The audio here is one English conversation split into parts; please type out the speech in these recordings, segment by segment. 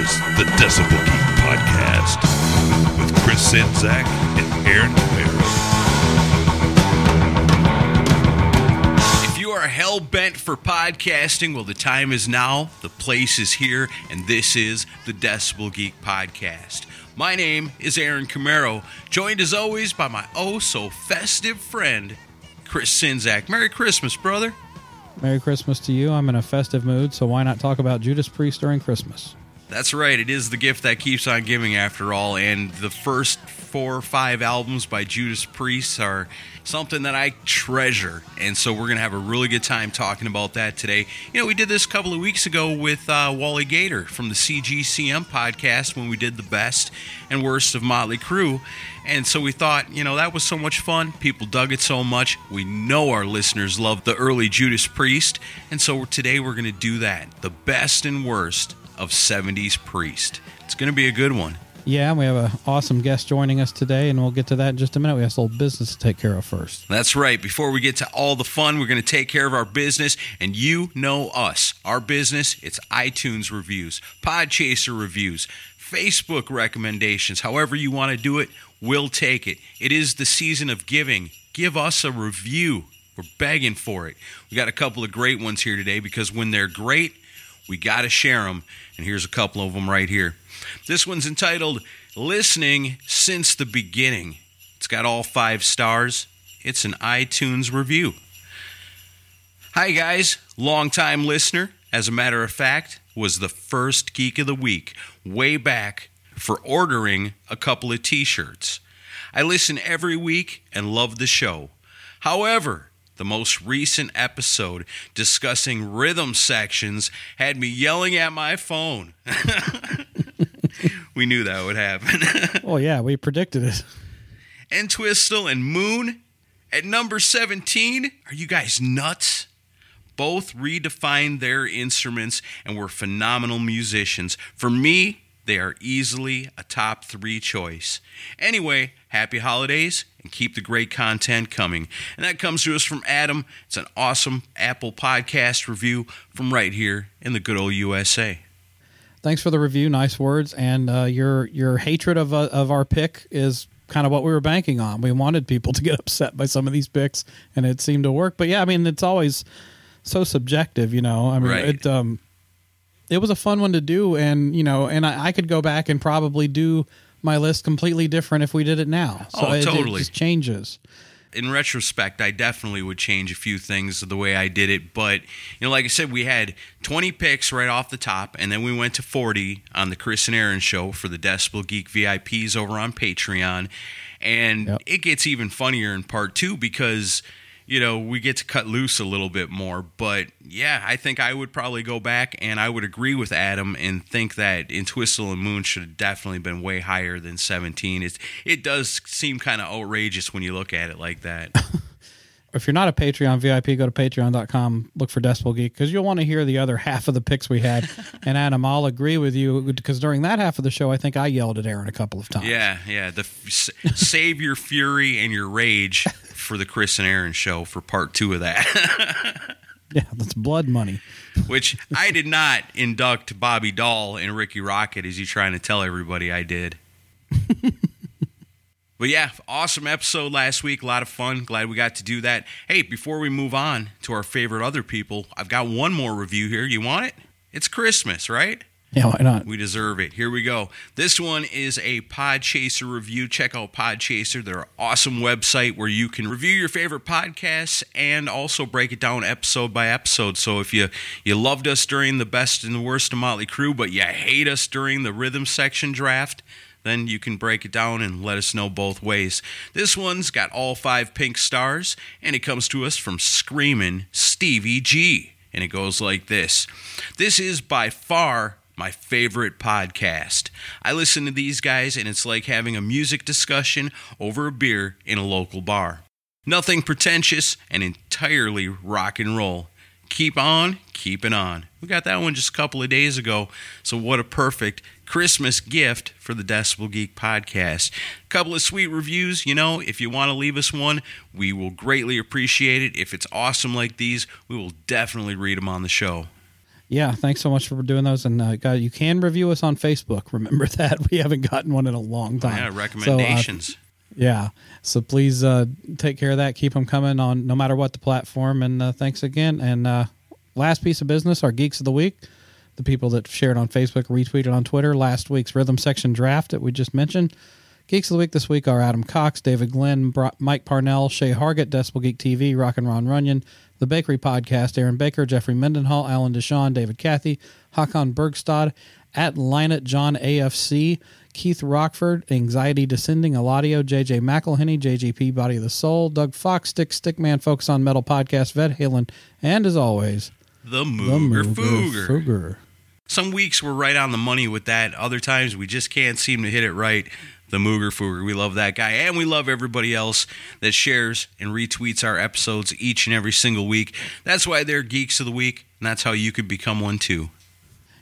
Is the Decibel Geek Podcast with Chris Czynszak and Aaron Camaro. If you are hell bent for podcasting, well, the time is now, the place is here, and this is the Decibel Geek Podcast. My name is Aaron Camaro, joined as always by my oh so festive friend, Chris Czynszak. Merry Christmas, brother. Merry Christmas to you. I'm in a festive mood, so why not talk about Judas Priest during Christmas? That's right. It is the gift that keeps on giving, after all. And the first four or five albums by Judas Priest are something that I treasure. And so we're going to have a really good time talking about that today. You know, we did this a couple of weeks ago with uh, Wally Gator from the CGCM podcast when we did the best and worst of Motley Crue. And so we thought, you know, that was so much fun. People dug it so much. We know our listeners love the early Judas Priest. And so today we're going to do that the best and worst of 70s Priest. It's going to be a good one. Yeah, we have an awesome guest joining us today, and we'll get to that in just a minute. We have a little business to take care of first. That's right. Before we get to all the fun, we're going to take care of our business, and you know us. Our business, it's iTunes reviews, Podchaser reviews, Facebook recommendations. However you want to do it, we'll take it. It is the season of giving. Give us a review. We're begging for it. We got a couple of great ones here today because when they're great, we got to share them. And here's a couple of them right here. This one's entitled Listening Since the Beginning. It's got all five stars. It's an iTunes review. Hi, guys. Longtime listener, as a matter of fact, was the first Geek of the Week way back for ordering a couple of t shirts. I listen every week and love the show. However, the most recent episode discussing rhythm sections had me yelling at my phone. we knew that would happen. Oh, yeah, we predicted it. Entwistle and Moon at number 17. Are you guys nuts? Both redefined their instruments and were phenomenal musicians. For me, they are easily a top three choice. Anyway, happy holidays and keep the great content coming. And that comes to us from Adam. It's an awesome Apple Podcast review from right here in the good old USA. Thanks for the review. Nice words, and uh, your your hatred of uh, of our pick is kind of what we were banking on. We wanted people to get upset by some of these picks, and it seemed to work. But yeah, I mean, it's always so subjective, you know. I mean, Right. it um, it was a fun one to do, and you know, and I, I could go back and probably do my list completely different if we did it now. So Oh, it, it totally. just changes. in retrospect, I definitely would change a few things the way I did it. But, you know, like I said, we had 20 picks right off the top, and then we went to 40 on the Chris and Aaron show for the Decibel Geek VIPs over on Patreon. And Yep. it gets even funnier in part two because, you know, we get to cut loose a little bit more. But yeah, I think I would probably go back and I would agree with Adam and think that Entwistle and Moon should have definitely been way higher than 17. It's, it does seem kind of outrageous when you look at it like that. If you're not a Patreon VIP, go to patreon.com, look for Decibel Geek, because you'll want to hear the other half of the picks we had. and Adam, I'll agree with you, because during that half of the show, I think I yelled at Aaron a couple of times. Yeah, yeah. The s- save your fury and your rage for the Chris and Aaron show for part two of that, Yeah, that's blood money. which I did not induct Bobby Dall and Rikki Rockett as you trying to tell everybody I did. But yeah, awesome episode last week. A lot of fun. Glad we got to do that. Hey, before we move on to our favorite other people, I've got one more review here. You want it? It's Christmas, right? Yeah, why not? We deserve it. Here we go. This one is a Podchaser review. Check out Podchaser. They're an awesome website where you can review your favorite podcasts and also break it down episode by episode. So if you you loved us during the best and the worst of Motley Crue, but you hate us during the rhythm section draft, then you can break it down and let us know both ways. This one's got all five pink stars, and it comes to us from Screamin' Stevie G. And it goes like this This is by far my favorite podcast. I listen to these guys, and it's like having a music discussion over a beer in a local bar. Nothing pretentious and entirely rock and roll. Keep on, keeping on. We got that one just a couple of days ago, so what a perfect Christmas gift for the Decibel Geek podcast. A Couple of sweet reviews, you know, if you want to leave us one, we will greatly appreciate it. If it's awesome like these, we will definitely read them on the show. Yeah, thanks so much for doing those. And uh, God, you can review us on Facebook. Remember that we haven't gotten one in a long time. Yeah, So, uh, recommendations. yeah, so please uh, take care of that. Keep them coming on no matter what the platform. And uh, thanks again. And uh, last piece of business, our geeks of the week, the people that shared on Facebook, retweeted on Twitter last week's rhythm section draft that we just mentioned. Geeks of the week this week are Adam Cox, David Glenn, Mike Parnell, Shay Hargett, Decibel Geek TV, Rock and Ron Runyon, The Bakery Podcast, Aaron Baker, Jeffrey Mendenhall, Alan Deshawn, David Cathy, Hakon Bergstad, at Linut John AFC, Keith Rockford, Anxiety Descending, Eladio, JJ McElhenney, JGP Body of the Soul, Doug Fox, Stick Stickman, Focus on Metal Podcast, Vet Halen, and as always, The the Mooger Mooger Fooger. Fooger. Some weeks we're right on the money with that. Other times we just can't seem to hit it right. The Mooger Fooger. We love that guy. And we love everybody else that shares and retweets our episodes each and every single week. That's why they're Geeks of the Week. And that's how you could become one too.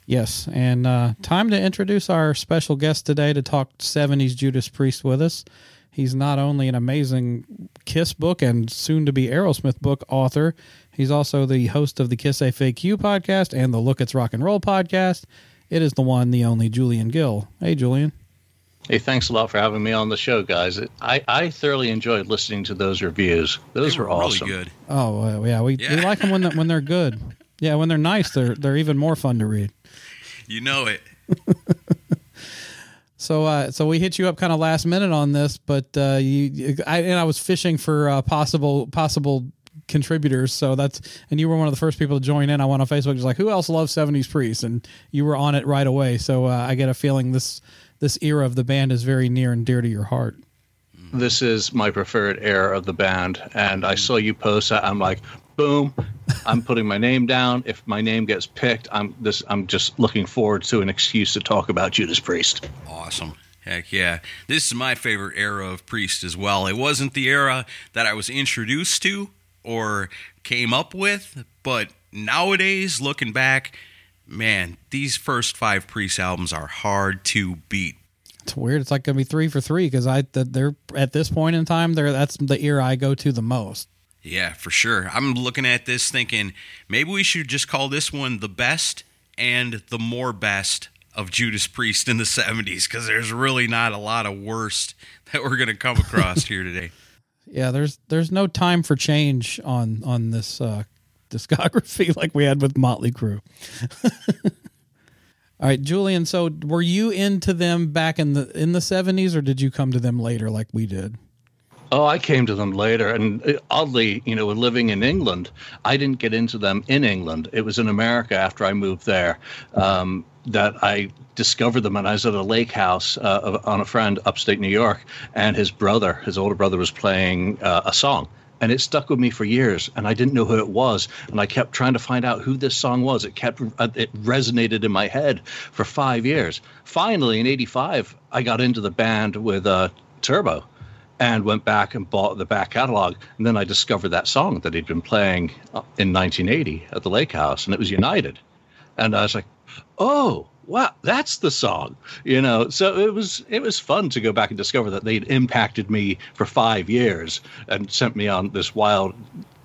Yes, and uh, time to introduce our special guest today to talk 70s Judas Priest with us. He's not only an amazing Kiss book and soon to be Aerosmith book author, he's also the host of the Kiss FAQ podcast and the Look It's Rock and Roll podcast. It is the one, the only Julian Gill. Hey, Julian. Hey, thanks a lot for having me on the show, guys. I, I thoroughly enjoyed listening to those reviews. Those They were, awesome. really good. Oh, uh, yeah, we, Yeah. we like them when, they- when they're good. Yeah, when they're nice, they're, they're even more fun to read. You know it. So, uh, so we hit you up kind of last minute on this, but uh, you, I, and I was fishing for uh, possible possible contributors. So that's, and you were one of the first people to join in. I went on Facebook, just like, who else loves '70s Priest, and you were on it right away. So uh, I get a feeling this this era of the band is very near and dear to your heart. This is my preferred era of the band. And I saw you post that. I'm like, boom, I'm putting my name down. If my name gets picked, I'm this. I'm just looking forward to an excuse to talk about Judas Priest. Awesome. Heck yeah. This is my favorite era of Priest as well. It wasn't the era that I was introduced to or came up with, but nowadays, looking back, man, these first five Priest albums are hard to beat. It's weird. It's like gonna be three for three because I they're at this point in time. They're that's the era I go to the most. Yeah, for sure. I'm looking at this thinking maybe we should just call this one the best and the more best of Judas Priest in the 70s because there's really not a lot of worst that we're going to come across here today. Yeah, there's there's no time for change on on this uh, discography like we had with Motley Crue. All right, Julian. So, were you into them back in the in the seventies, or did you come to them later, like we did? Oh, I came to them later, and uh, oddly, you know, living in England, I didn't get into them in England. It was in America after I moved there um, that I discovered them. And I was at a lake house uh, on a friend upstate New York, and his brother, his older brother, was playing uh, a song. And it stuck with me for years, and I didn't know who it was. And I kept trying to find out who this song was. It kept uh, it resonated in my head for five years. Finally, in '85, I got into the band with uh, Turbo, and went back and bought the back catalog. And then I discovered that song that he'd been playing uh, in 1980 at the Lake House, and it was United. And I was like, oh, wow, that's the song, you know. So it was it was fun to go back and discover that they'd impacted me for five years and sent me on this wild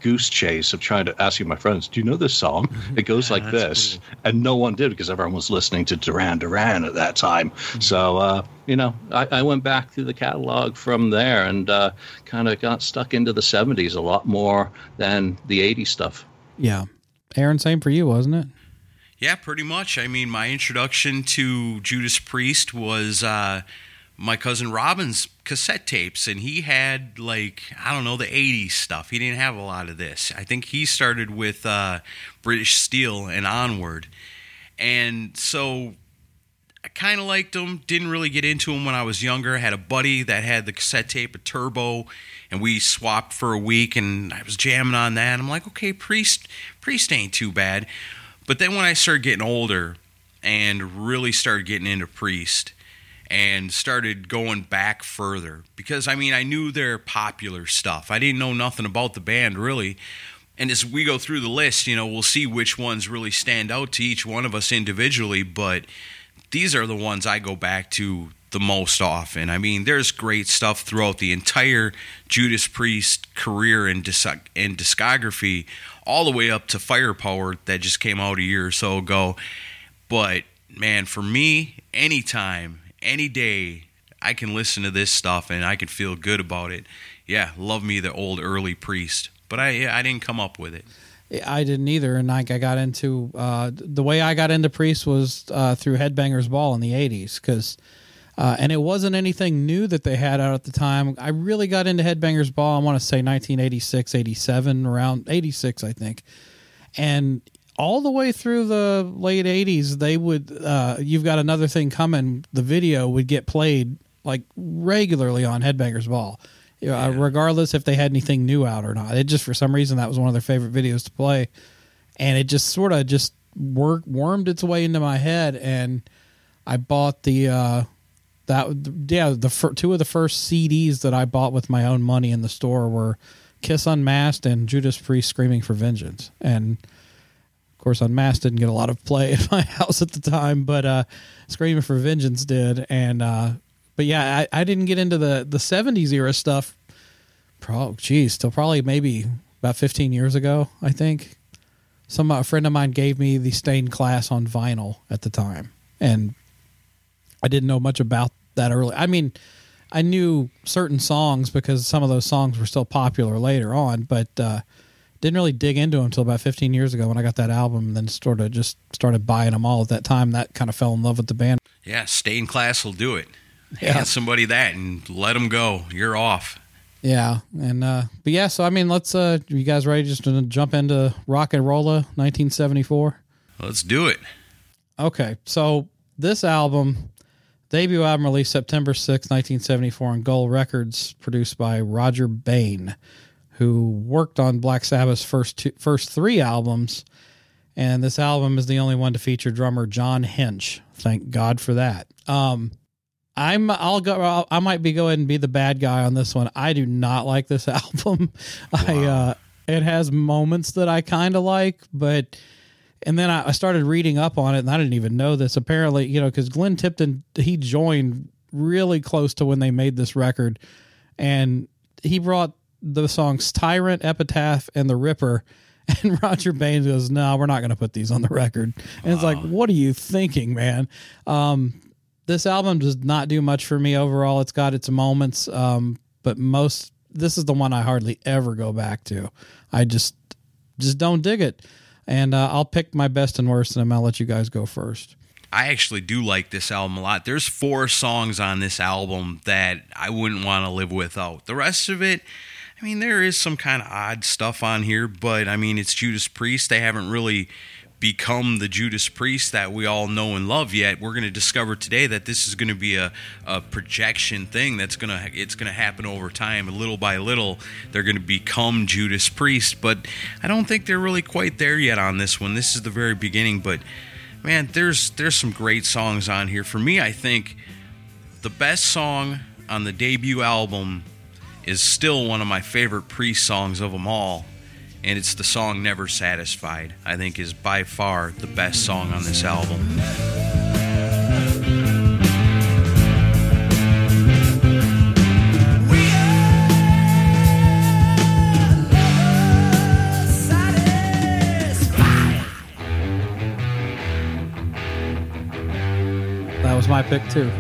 goose chase of trying to asking my friends, "Do you know this song? It goes yeah, like this," cool. and no one did because everyone was listening to Duran Duran at that time. Mm-hmm. So uh, you know, I, I, went back through the catalog from there and uh, kind of got stuck into the '70s a lot more than the '80s stuff. Yeah, Aaron, same for you, wasn't it? Yeah, pretty much. I mean, my introduction to Judas Priest was. Uh, my cousin Robin's cassette tapes, and he had like I don't know the '80s stuff. He didn't have a lot of this. I think he started with uh, British Steel and onward, and so I kind of liked him. Didn't really get into him when I was younger. Had a buddy that had the cassette tape, of Turbo, and we swapped for a week, and I was jamming on that. I'm like, okay, Priest, Priest ain't too bad. But then when I started getting older and really started getting into Priest and started going back further because I mean I knew their popular stuff. I didn't know nothing about the band really. And as we go through the list, you know, we'll see which ones really stand out to each one of us individually, but these are the ones I go back to the most often. I mean, there's great stuff throughout the entire Judas Priest career and, disc- and discography, all the way up to Firepower that just came out a year or so ago. But man, for me, anytime any day I can listen to this stuff and I can feel good about it. Yeah, love me the old early priest, but I I didn't come up with it. I didn't either, and like I got into uh, the way I got into Priest was uh, through Headbangers Ball in the '80s, because uh, and it wasn't anything new that they had out at the time. I really got into Headbangers Ball. I want to say 1986, 87, around 86, I think, and all the way through the late 80s they would uh, you've got another thing coming the video would get played like regularly on headbangers ball. Uh, yeah. uh, regardless if they had anything new out or not. It just for some reason that was one of their favorite videos to play. And it just sort of just worked wormed its way into my head and i bought the uh that yeah the fir- two of the first cds that i bought with my own money in the store were kiss unmasked and judas priest screaming for vengeance. And course, Unmasked didn't get a lot of play at my house at the time, but uh, Screaming for Vengeance did. And uh, but yeah, I, I didn't get into the the '70s era stuff. Pro, geez, till probably maybe about 15 years ago, I think. Some a friend of mine gave me the Stained class on vinyl at the time, and I didn't know much about that early. I mean, I knew certain songs because some of those songs were still popular later on, but uh, didn't really dig into them until about 15 years ago when I got that album, and then sort of just started buying them all at that time. That kind of fell in love with the band. Yeah, Stained class will do it. Yeah. Hand somebody that and let them go. You're off. Yeah, and uh, but yeah, so I mean, let's. Uh, you guys ready just to jump into Rocka Rolla 1974? Let's do it. Okay, so this album, debut album released September 6, 1974 on Gull Records, produced by Roger Bain who worked on Black Sabbath's first two, first three albums, and this album is the only one to feature drummer John Hinch. Thank God for that. Um, I'm I'll go I'll, I might be going and be the bad guy on this one. I do not like this album. Wow. I uh, it has moments that I kind of like, but and then I, I started reading up on it, and I didn't even know this. Apparently, you know, because Glenn Tipton he joined really close to when they made this record, and he brought the songs Tyrant, Epitaph, and The Ripper. And Roger Baines goes, No, we're not going to put these on the record. And wow. it's like, What are you thinking, man? Um, this album does not do much for me overall. It's got its moments, um, but most, this is the one I hardly ever go back to. I just, just don't dig it. And uh, I'll pick my best and worst, and I'll let you guys go first. I actually do like this album a lot. There's four songs on this album that I wouldn't want to live without. The rest of it, I mean, there is some kind of odd stuff on here, but I mean, it's Judas Priest. They haven't really become the Judas Priest that we all know and love yet. We're going to discover today that this is going to be a, a projection thing that's going to it's going to happen over time, little by little. They're going to become Judas Priest, but I don't think they're really quite there yet on this one. This is the very beginning, but man, there's there's some great songs on here. For me, I think the best song on the debut album is still one of my favorite Priest songs of them all and it's the song Never Satisfied. I think is by far the best song on this album. That was my pick too.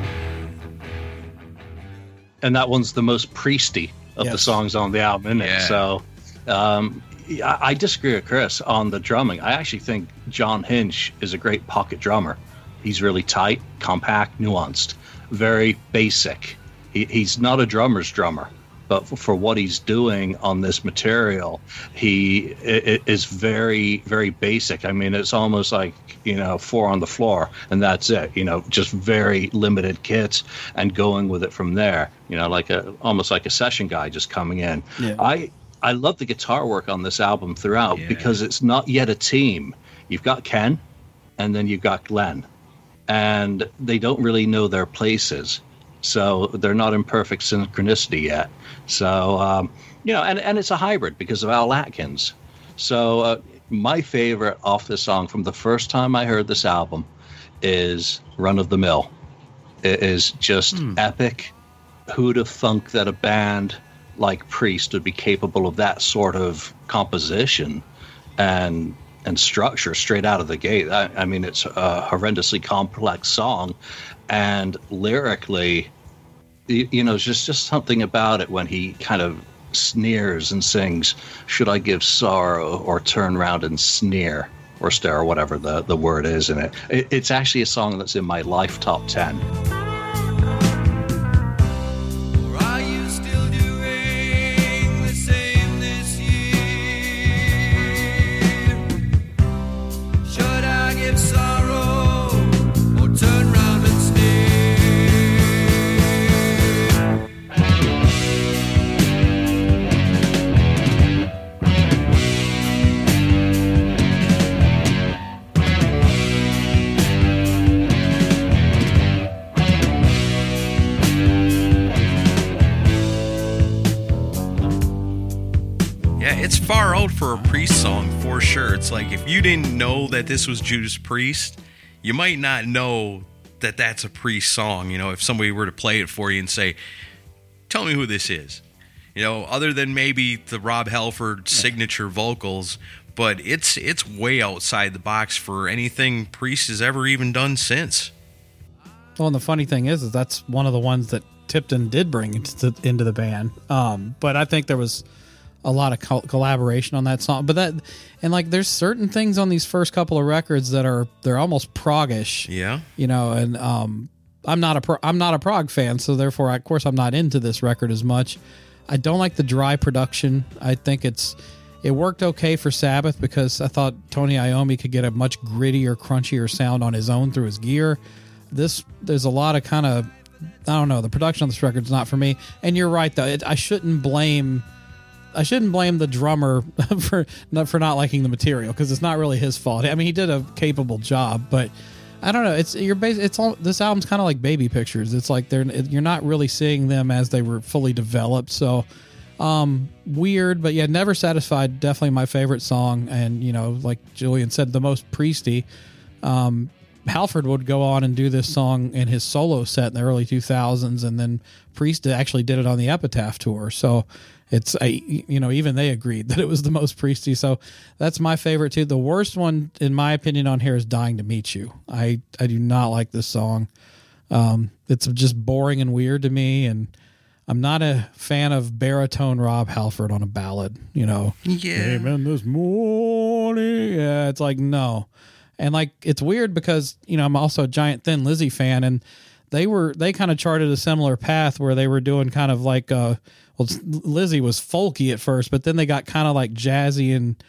And that one's the most priesty of the songs on the album, isn't it? So, um, I I disagree with Chris on the drumming. I actually think John Hinch is a great pocket drummer. He's really tight, compact, nuanced, very basic. He, he's not a drummer's drummer, but for, what he's doing on this material, he is very, very basic. I mean, it's almost like you know four on the floor, and that's it. You know, just very limited kits and going with it from there. You know, like a almost like a session guy just coming in. Yeah. I I love the guitar work on this album throughout Yeah. because it's not yet a team. You've got Ken, and then you've got Glenn, and they don't really know their places, so they're not in perfect synchronicity yet. So um, you know, and and it's a hybrid because of Al Atkins. So uh, my favorite off this song from the first time I heard this album is "Run of the Mill." It is just epic. Who'd have thunk that a band like Priest would be capable of that sort of composition and and structure straight out of the gate? I, I mean, it's a horrendously complex song, and lyrically, you, you know, it's just just something about it when he kind of sneers and sings, "Should I give sorrow or turn round and sneer?" Or stare, or whatever the, the word is in it. it. It's actually a song that's in my life top 10. For a Priest song for sure. It's like if you didn't know that this was Judas Priest, you might not know that that's a Priest song. You know, if somebody were to play it for you and say, "Tell me who this is," you know, other than maybe the Rob Halford signature vocals, but it's it's way outside the box for anything Priest has ever even done since. Well, and the funny thing is, is that's one of the ones that Tipton did bring into the, into the band. Um, but I think there was a lot of co- collaboration on that song. But that and like, there's certain things on these first couple of records that are they're almost proggish. Yeah. you know and um i'm not a pro- i'm not a prog fan so therefore of course i'm not into this record as much i don't like the dry production i think it's it worked okay for sabbath because i thought tony iommi could get a much grittier crunchier sound on his own through his gear this there's a lot of kind of i don't know the production on this record's not for me and you're right though it, i shouldn't blame I shouldn't blame the drummer for not for not liking the material because it's not really his fault. I mean, he did a capable job, but I don't know. It's you're bas- it's all this album's kind of like baby pictures. It's like they're you're not really seeing them as they were fully developed. So um weird, but yeah, never satisfied. Definitely my favorite song, and you know, like Julian said, the most priesty. Um, Halford would go on and do this song in his solo set in the early 2000s, and then Priest actually did it on the Epitaph tour. So it's a you know even they agreed that it was the most priesty. So that's my favorite too. The worst one, in my opinion, on here is "Dying to Meet You." I I do not like this song. Um, it's just boring and weird to me, and I'm not a fan of baritone Rob Halford on a ballad. You know, Yeah. Amen this morning. Yeah, it's like no. And like it's weird because you know I'm also a giant Thin Lizzy fan, and they were they kind of charted a similar path where they were doing kind of like uh well Lizzy was folky at first, but then they got kind of like jazzy and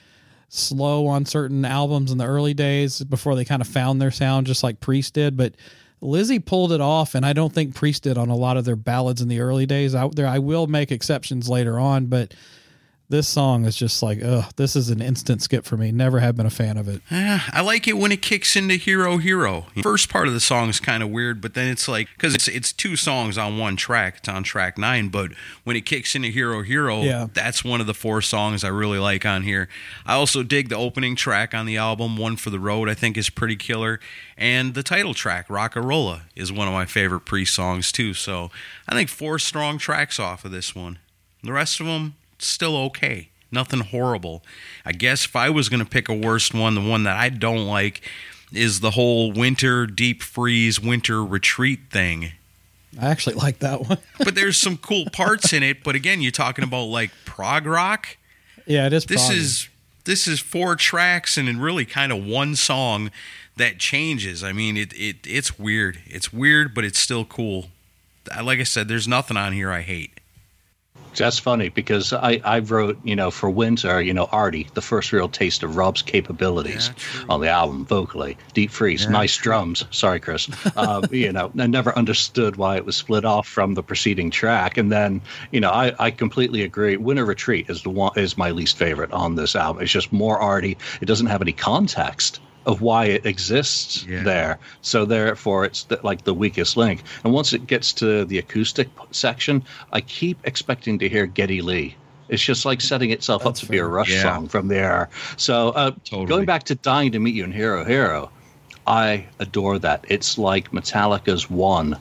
slow on certain albums in the early days before they kind of found their sound, just like Priest did. But Lizzy pulled it off, and I don't think Priest did on a lot of their ballads in the early days. Out there, I will make exceptions later on, but this song is just like, ugh, this is an instant skip for me. Never have been a fan of it. Eh, I like it when it kicks into Hero Hero. First part of the song is kind of weird, but then it's like because it's it's two songs on one track. It's on track nine, but when it kicks into Hero Hero, Yeah. that's one of the four songs I really like on here. I also dig the opening track on the album, "One for the Road." I think is pretty killer, and the title track, "Rocka Rolla," is one of my favorite pre songs too. So I think four strong tracks off of this one. The rest of them still okay. Nothing horrible. I guess if I was going to pick a worst one, the one that I don't like is the whole winter deep freeze winter retreat thing. I actually like that one. But there's some cool parts in it, but again, you're talking about like prog rock. yeah, it is. This proggy. is this is four tracks and really kind of one song that changes. I mean, it, it it's weird. It's weird, but it's still cool. Like I said, there's nothing on here I hate. That's funny because I, I wrote, you know, for Windsor, you know, Artie, the first real taste of Rob's capabilities Yeah, on the album vocally. Deep Freeze, nice drums. Sorry, Chris. Um, you know, I never understood why it was split off from the preceding track. And then, you know, I, I completely agree. Winter Retreat is the one is my least favorite on this album. It's just more Artie. It doesn't have any context of why it exists Yeah. there. So therefore, it's the, like the weakest link. And once it gets to the acoustic section, I keep expecting to hear Geddy Lee. It's just like setting itself up to be a Rush Yeah. song from there. So uh, Totally. going back to "Dying to Meet You" and Hero Hero, I adore that. It's like Metallica's "One"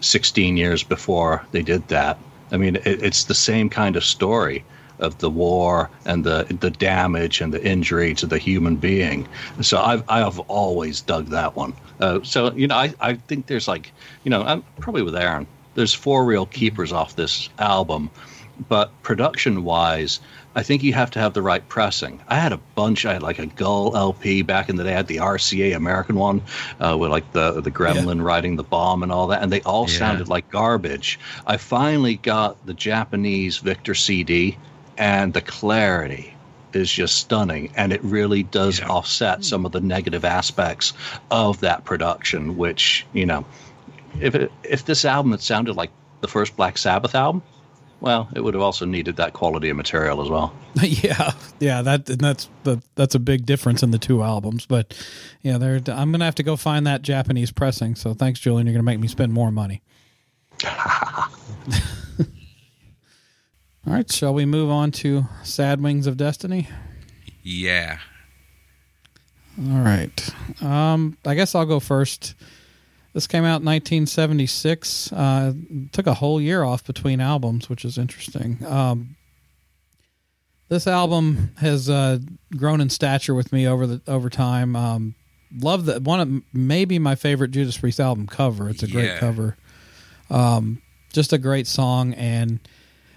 16 years before they did that. I mean, it, it's the same kind of story of the war and the the damage and the injury to the human being. So I've I've always dug that one. Uh, so you know, I I think there's like you know I'm probably with Aaron. There's four real keepers off this album, but production wise. I think you have to have the right pressing. I had a bunch. I had like a Gull LP back in the day. I had the RCA American one uh, with like the the Gremlin riding the bomb and all that, and they all Yeah. sounded like garbage. I finally got the Japanese Victor CD, and the clarity is just stunning, and it really does offset some of the negative aspects of that production. Which you know, if it, if this album had sounded like the first Black Sabbath album, well, it would have also needed that quality of material as well. yeah, yeah. That and that's the that's a big difference in the two albums. But yeah, there. I'm gonna have to go find that Japanese pressing. So thanks, Julian. You're gonna make me spend more money. All right, shall we move on to Sad Wings of Destiny? Yeah. All right. Um, I guess I'll go first. This came out in 1976. Uh, took a whole year off between albums, which is interesting. Um, this album has uh, grown in stature with me over the over time. Um, love that one of maybe my favorite Judas Priest album cover. It's a great Yeah. cover. Um, just a great song, and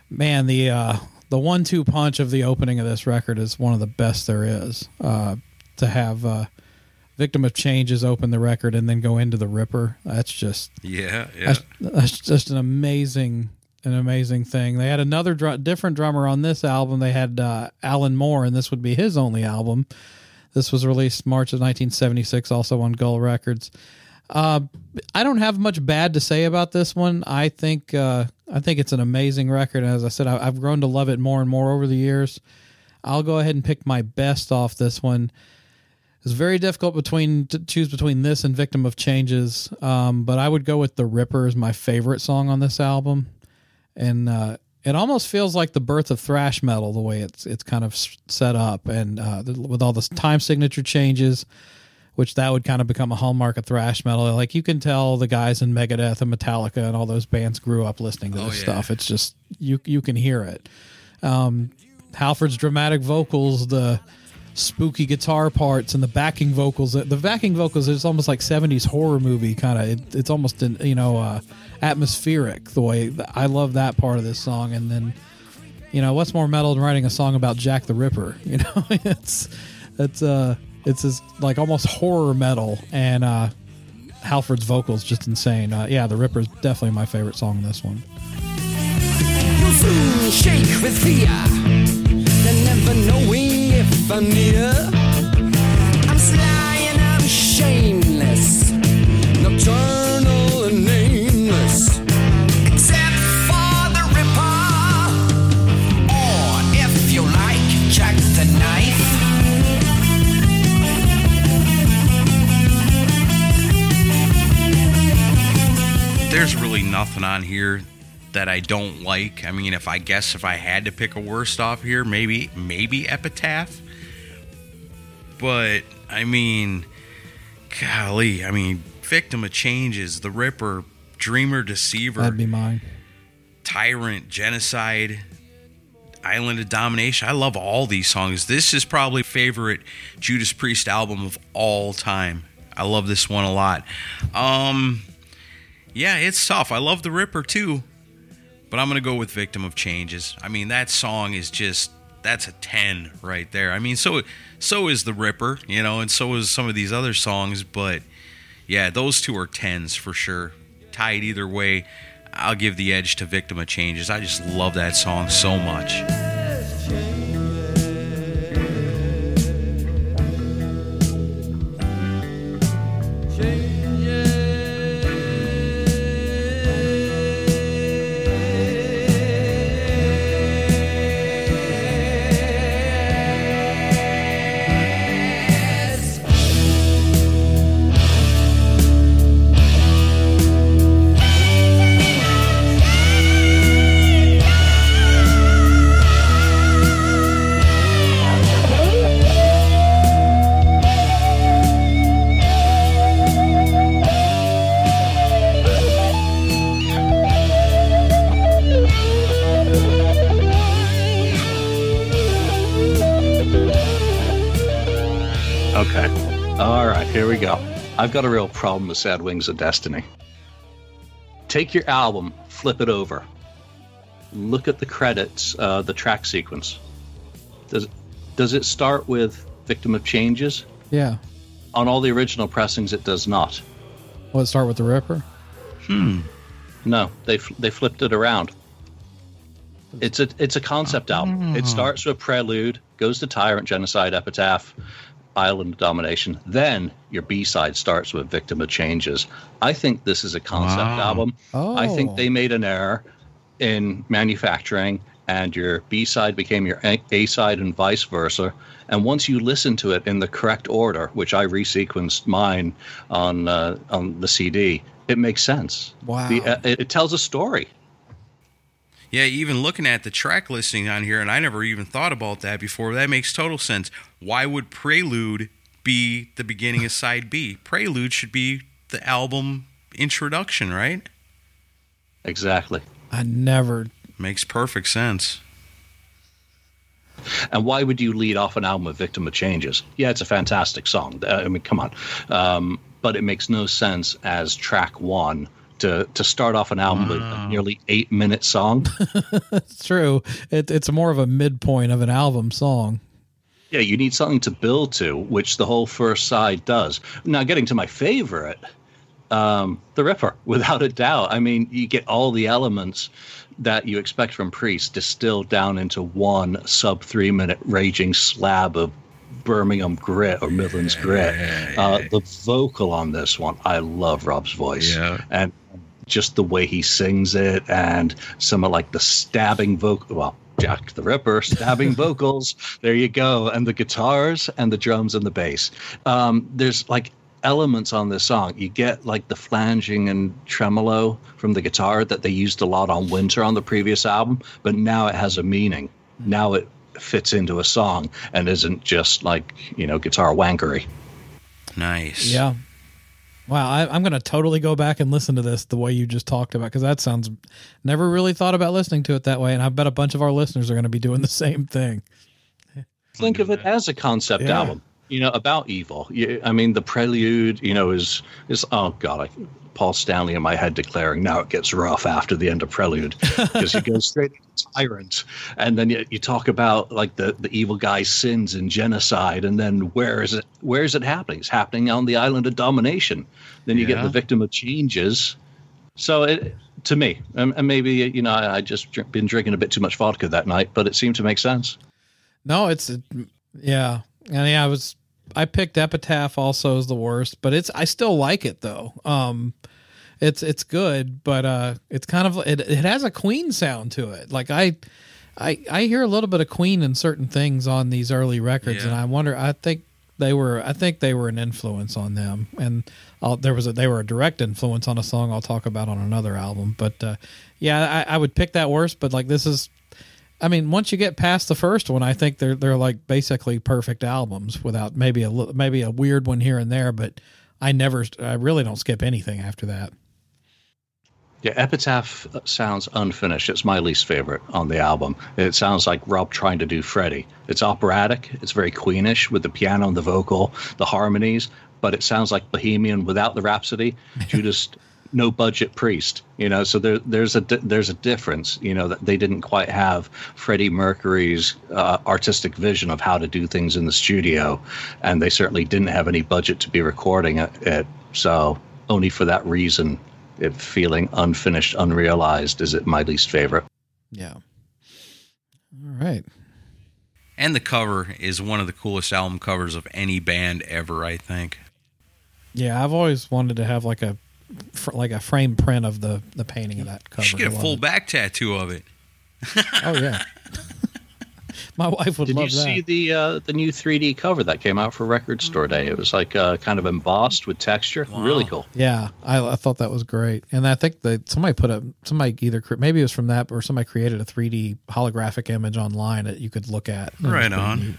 man, the uh, the one two punch of the opening of this record is one of the best there is. Uh, to have uh, Victim of Changes open the record and then go into the Ripper, that's just Yeah. Yeah. that's, that's just an amazing an amazing thing. They had another dr- different drummer on this album. They had uh, Alan Moore, and this would be his only album. This was released March of 1976, also on Gull Records. Uh, I don't have much bad to say about this one. I think uh, I think it's an amazing record, as I said, I, I've grown to love it more and more over the years. I'll go ahead and pick my best off this one. It's very difficult between to choose between this and Victim of Changes, um, but I would go with The Ripper as my favorite song on this album, and uh, it almost feels like the birth of thrash metal the way it's it's kind of set up, and uh, with all the time signature changes, which that would kind of become a hallmark of thrash metal. Like you can tell the guys in Megadeth and Metallica and all those bands grew up listening to Oh, this yeah. stuff. It's just you you can hear it. Um, Halford's dramatic vocals, the spooky guitar parts, and the backing vocals. The backing vocals is almost like '70s horror movie kind of. It, it's almost an, you know uh, atmospheric the way I love that part of this song. And then you know what's more metal than writing a song about Jack the Ripper? You know it's it's uh it's this like almost horror metal, and uh, Halford's vocals just insane. Uh, yeah, the Ripper is definitely my favorite song in this one. You'll soon shake with fear, then never knowing if I'm near. I'm sly and I'm shameless, nocturnal There's really nothing on here that I don't like. I mean, if I guess if I had to pick a worst off here, maybe maybe Epitaph. But I mean, golly, I mean, Victim of Changes, The Ripper, Dreamer Deceiver, That'd be mine. Tyrant, Genocide, Island of Domination. I love all these songs. This is probably favorite Judas Priest album of all time. I love this one a lot. Um yeah, it's tough. I love The Ripper too. But I'm to go with Victim of Changes. I mean, that song is just that's a 10 right there. I mean, so so is The Ripper, you know, and so is some of these other songs, but yeah, those two are 10s for sure. Tied either way, I'll give the edge to Victim of Changes. I just love that song so much. Here we go. I've got a real problem with Sad Wings of Destiny. Take your album, flip it over. Look at the credits, uh, the track sequence. Does does it start with Victim of Changes? Yeah. On all the original pressings, it does not. Will it start with the Ripper? Hmm. No, they they flipped it around. It's a it's a concept album. It starts with Prelude, goes to Tyrant, Genocide, Epitaph, Island Domination. Then your B side starts with Victim of Changes. I think this is a concept Wow. album. I think Oh. they made an error in manufacturing, and your B side became your A side, and vice versa. And once you listen to it in the correct order, which I resequenced mine on uh, on the CD, it makes sense. Wow. The, uh, it, it tells a story. Yeah, even looking at the track listing on here, and I never even thought about that before. That makes total sense. Why would Prelude be the beginning of side B? Prelude should be the album introduction, right? Exactly. I never. Makes perfect sense. And why would you lead off an album with Victim of Changes? Yeah, it's a fantastic song. Uh, I mean, come on. Um, but it makes no sense as track one to, to start off an album with a nearly eight minute song. It's true. It, it's more of a midpoint of an album song. yeah, you need something to build to, which the whole first side does. Now, getting to my favorite, um, The Ripper, without a doubt. I mean, you get all the elements that you expect from Priest distilled down into one sub three minute raging slab of Birmingham grit or Midlands grit. Uh, the vocal on this one, I love Rob's voice. Yeah. And just the way he sings it and some of like the stabbing vocal. Well, Jack the Ripper, stabbing vocals. There you go. And the guitars and the drums and the bass. Um, there's like elements on this song. You get like the flanging and tremolo from the guitar that they used a lot on Winter on the previous album, but now it has a meaning. Now it fits into a song and isn't just like, you know, guitar wankery. Nice. Yeah. Wow, I, I'm going to totally go back and listen to this the way you just talked about because that sounds. Never really thought about listening to it that way, and I bet a bunch of our listeners are going to be doing the same thing. Think of it as a concept Yeah. album. You know, about evil. I mean, the prelude, you know, is is oh god, I, Paul Stanley in my head declaring now it gets rough after the end of Prelude because he goes straight to Tyrant, and then you, you talk about like the the evil guy's sins and genocide, and then where is it? Where is it happening? It's happening on the island of domination. Then you get the victim of changes. So it, to me, and, and maybe you know, I, I just been drinking a bit too much vodka that night, but it seemed to make sense. No, it's a, yeah, and yeah, I was I picked Epitaph also as the worst, but it's I still like it though. Um, it's it's good, but uh, it's kind of it, it has a Queen sound to it. Like I. I, I hear a little bit of Queen in certain things on these early records, Yeah. and I wonder. I think they were. I think they were an influence on them, and I'll, there was a they were a direct influence on a song I'll talk about on another album. But uh, yeah, I, I would pick that worst. But like this is I mean, once you get past the first one, I think they're they're like basically perfect albums without maybe a maybe a weird one here and there, but I never I really don't skip anything after that. Yeah, Epitaph sounds unfinished. It's my least favorite on the album. It sounds like Rob trying to do Freddie. It's operatic, it's very queenish with the piano and the vocal, the harmonies, but it sounds like Bohemian without the Rhapsody. Judas no budget priest, you know, so there, there's a di- there's a difference, you know, that they didn't quite have Freddie Mercury's uh, artistic vision of how to do things in the studio, and they certainly didn't have any budget to be recording it. it so only for that reason, it feeling unfinished, unrealized is it my least favorite. Yeah. All right. And the cover is one of the coolest album covers of any band ever, I think. Yeah, I've always wanted to have like a fr- like a frame print of the the painting of that You cover. should get a full it. back tattoo of it. Oh yeah. My wife would Did love that. Did you see the uh, the new 3D cover that came out for Record Store Day? It was like uh, kind of embossed with texture, really cool. Yeah, I, I thought that was great, and I think that somebody put a somebody either cre- maybe it was from that or somebody created a 3D holographic image online that you could look at. Right on. neat.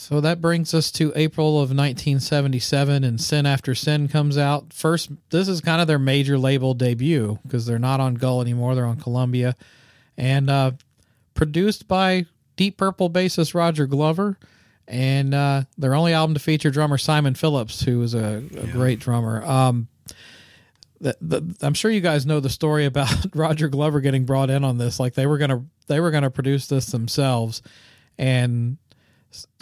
So that brings us to April of 1977, and Sin After Sin comes out. First, this is kind of their major label debut because they're not on Gull anymore; they're on Columbia, and uh, produced by Deep Purple bassist Roger Glover, and uh, their only album to feature drummer Simon Phillips, who is a, a great drummer. Um, the, the, I'm sure you guys know the story about Roger Glover getting brought in on this. Like they were gonna they were gonna produce this themselves, and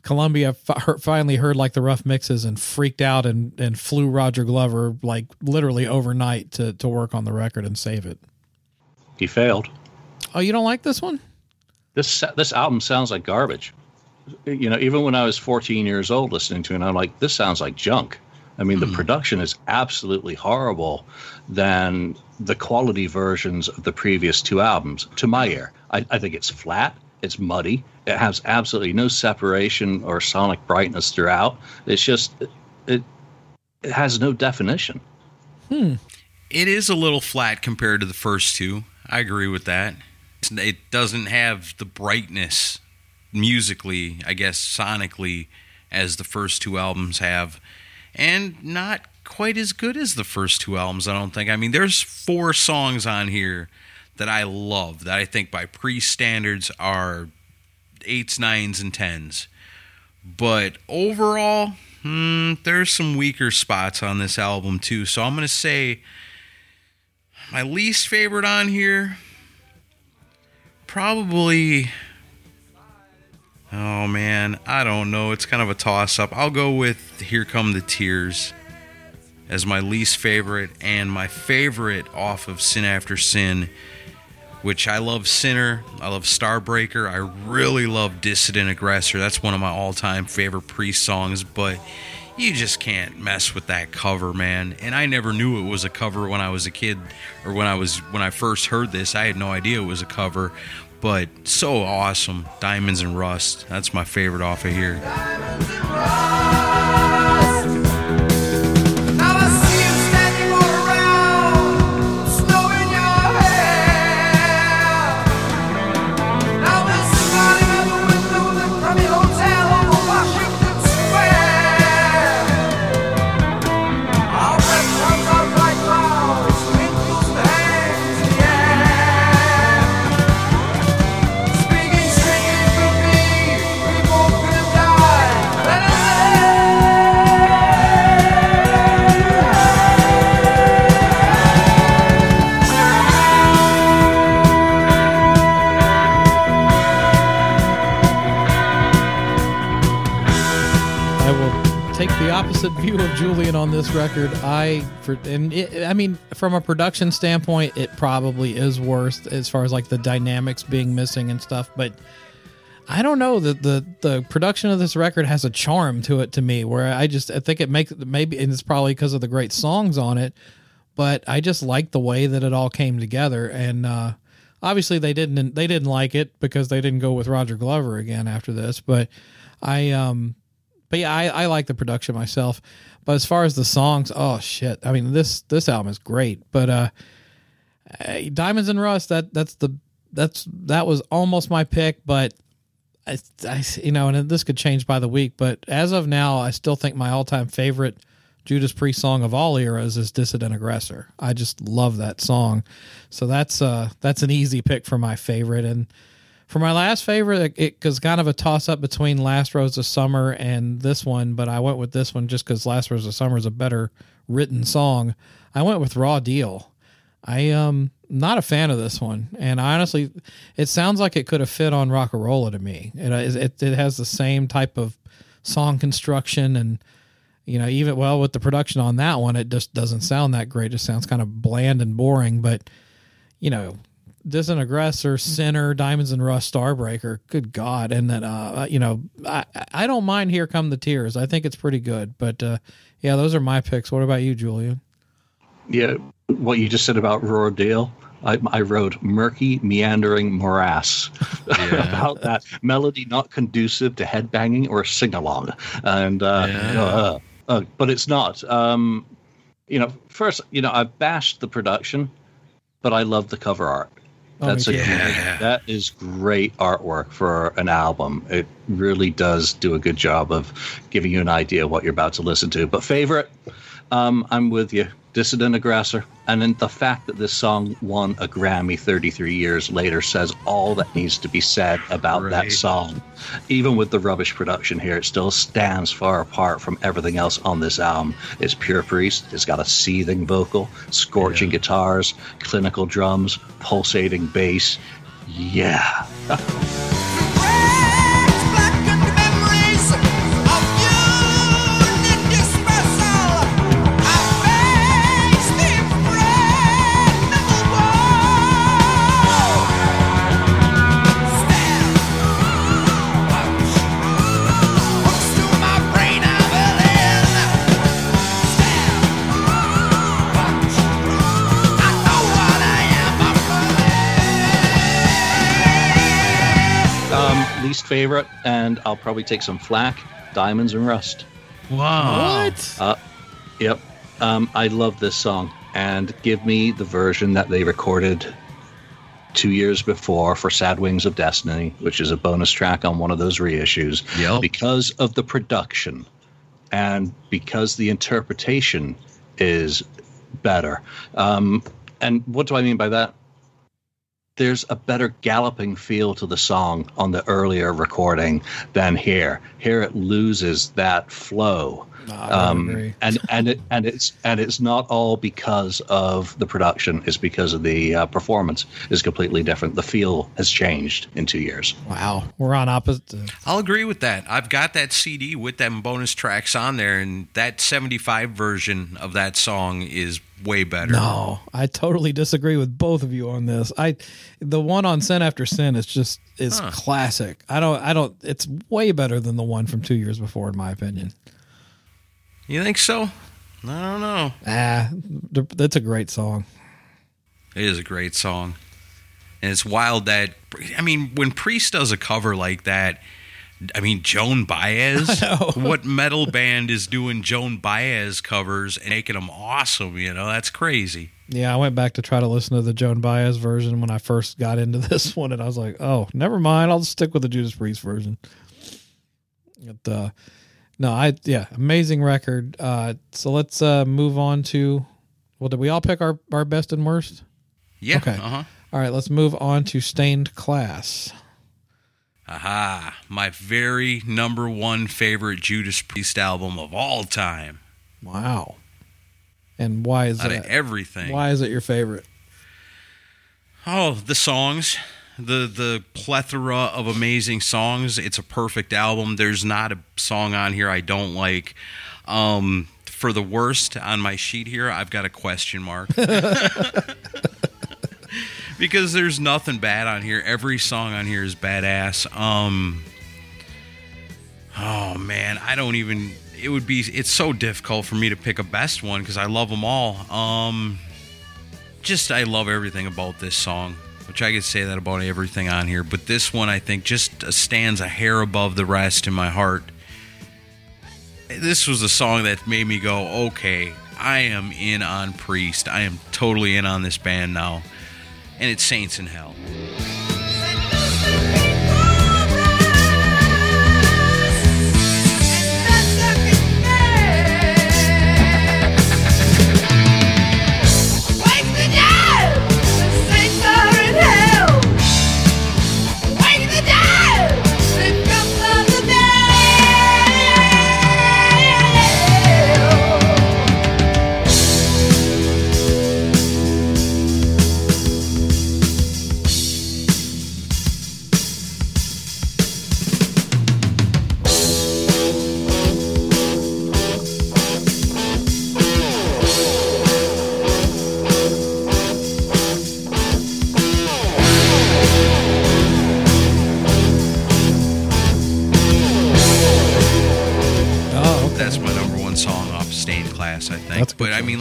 Columbia fi- finally heard like the rough mixes and freaked out and and flew Roger Glover like literally overnight to to work on the record and save it. He failed. Oh, you don't like this one? This this album sounds like garbage. You know, even when I was 14 years old listening to it, I'm like, this sounds like junk. I mean, the hmm. production is absolutely horrible than the quality versions of the previous two albums, to my ear. I, I think it's flat, it's muddy, it has absolutely no separation or sonic brightness throughout. It's just, it, it has no definition. Hmm. It is a little flat compared to the first two. I agree with that. It doesn't have the brightness musically, I guess sonically, as the first two albums have, and not quite as good as the first two albums. I don't think. I mean, there's four songs on here that I love that I think by pre standards are eights, nines, and tens. But overall, hmm, there's some weaker spots on this album too. So I'm gonna say my least favorite on here, probably. Oh man, I don't know. It's kind of a toss up. I'll go with Here Come the Tears as my least favorite, and my favorite off of Sin After Sin, which I love Sinner. I love Starbreaker. I really love Dissident Aggressor. That's one of my all time favorite Priest songs, but you just can't mess with that cover, man. And I never knew it was a cover when I was a kid or when I was when I first heard this. I had no idea it was a cover, but so awesome. Diamonds and Rust. That's my favorite off of here. Opposite view of Julian on this record. I for and it, I mean from a production standpoint, it probably is worse as far as like the dynamics being missing and stuff. But I don't know that the the production of this record has a charm to it to me where I just I think it makes maybe and it's probably because of the great songs on it, but I just like the way that it all came together and. uh Obviously, they didn't. They didn't like it because they didn't go with Roger Glover again after this. But I, um, but yeah, I, I like the production myself. But as far as the songs, oh shit! I mean this this album is great. But uh, Diamonds and Rust that that's the that's that was almost my pick. But I, I you know, and this could change by the week. But as of now, I still think my all time favorite Judas Priest song of all eras is Dissident Aggressor. I just love that song. So that's uh that's an easy pick for my favorite and for my last favorite it was kind of a toss up between Last Rose of Summer and this one, but I went with this one just cuz Last Rose of Summer is a better written song. I went with Raw Deal. I um not a fan of this one, and honestly, it sounds like it could have fit on Rocka Rolla to me. It, it it has the same type of song construction and you know, even well with the production on that one, it just doesn't sound that great. It sounds kind of bland and boring. But you know, Dissident Aggressor, Sinner, Diamonds and Rust, Starbreaker. Good God! And then uh, you know, I I don't mind Here Come the Tears. I think it's pretty good. But uh, yeah, those are my picks. What about you, Julian? Yeah, what you just said about Raw Deal. I, I wrote murky, meandering morass about that melody not conducive to headbanging or sing along, and uh, uh, uh, but it's not. Um, you know, first, you know, I bashed the production, but I love the cover art. Oh, That's a me too. great, that is great artwork for an album. It really does do a good job of giving you an idea of what you're about to listen to. But favorite, um, I'm with you, Dissident Aggressor, and then the fact that this song won a Grammy 33 years later says all that needs to be said about that song. Even with the rubbish production here, it still stands far apart from everything else on this album. It's pure priest. It's got a seething vocal, scorching guitars, clinical drums, pulsating bass. Yeah. favorite, and I'll probably take some flack. Diamonds and Rust. Wow. What? Uh, yep. Um, I love this song, and give me the version that they recorded two years before for Sad Wings of Destiny, which is a bonus track on one of those reissues. Yep. Because of the production and because the interpretation is better. Um, and what do I mean by that? There's a better galloping feel to the song on the earlier recording than here. Here it loses that flow. I would agree. and and it and it's and it's not all because of the production. It's because of the uh, performance is completely different. The feel has changed in two years. Wow, we're on opposite. I'll agree with that. I've got that CD with them bonus tracks on there, and that 75 version of that song is way better. No, I totally disagree with both of you on this. I, the one on Sin After Sin is just is classic. I don't, I don't. It's way better than the one from two years before, in my opinion. You think so? I don't know. Ah, that's a great song. It is a great song. And it's wild that, I mean, when Priest does a cover like that, I mean, Joan Baez, what metal band is doing Joan Baez covers and making them awesome? You know, that's crazy. Yeah, I went back to try to listen to the Joan Baez version when I first got into this one, and I was like, "Oh, never mind. I'll stick with the Judas Priest version." But, uh, no, I yeah, amazing record. Uh, so let's uh, move on to. Well, did we all pick our our best and worst? Yeah. Okay. Uh huh. All right, let's move on to Stained Class. Aha. My very number one favorite Judas Priest album of all time. Wow. And why is Out that? of everything. Why is it your favorite? Oh, the songs. The the plethora of amazing songs. It's a perfect album. There's not a song on here I don't like. Um, for the worst on my sheet here, I've got a question mark. because there's nothing bad on here. Every song on here is badass. Um Oh man, I don't even it would be it's so difficult for me to pick a best one because I love them all. Um just I love everything about this song, which I could say that about everything on here, but this one I think just stands a hair above the rest in my heart. This was a song that made me go, "Okay, I am in on Priest. I am totally in on this band now." And it's Saints in Hell.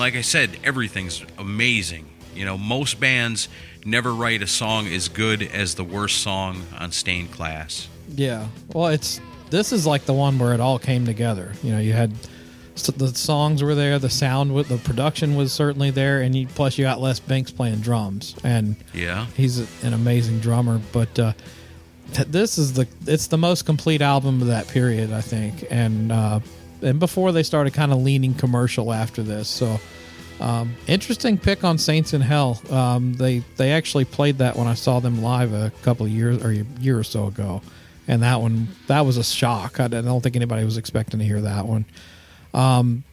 Like I said, everything's amazing. You know, most bands never write a song as good as the worst song on Stained Class. Yeah. Well, it's this is like the one where it all came together. You know, you had the songs were there, the sound, with the production was certainly there, and you, plus you got Les Binks playing drums, and Yeah. he's an amazing drummer. But uh, this is the it's the most complete album of that period, I think, and uh, and before they started kind of leaning commercial after this, so. Um, interesting pick on Saints in Hell. Um, they they actually played that when I saw them live a couple of years or a year or so ago, and that one that was a shock. I don't think anybody was expecting to hear that one. Um,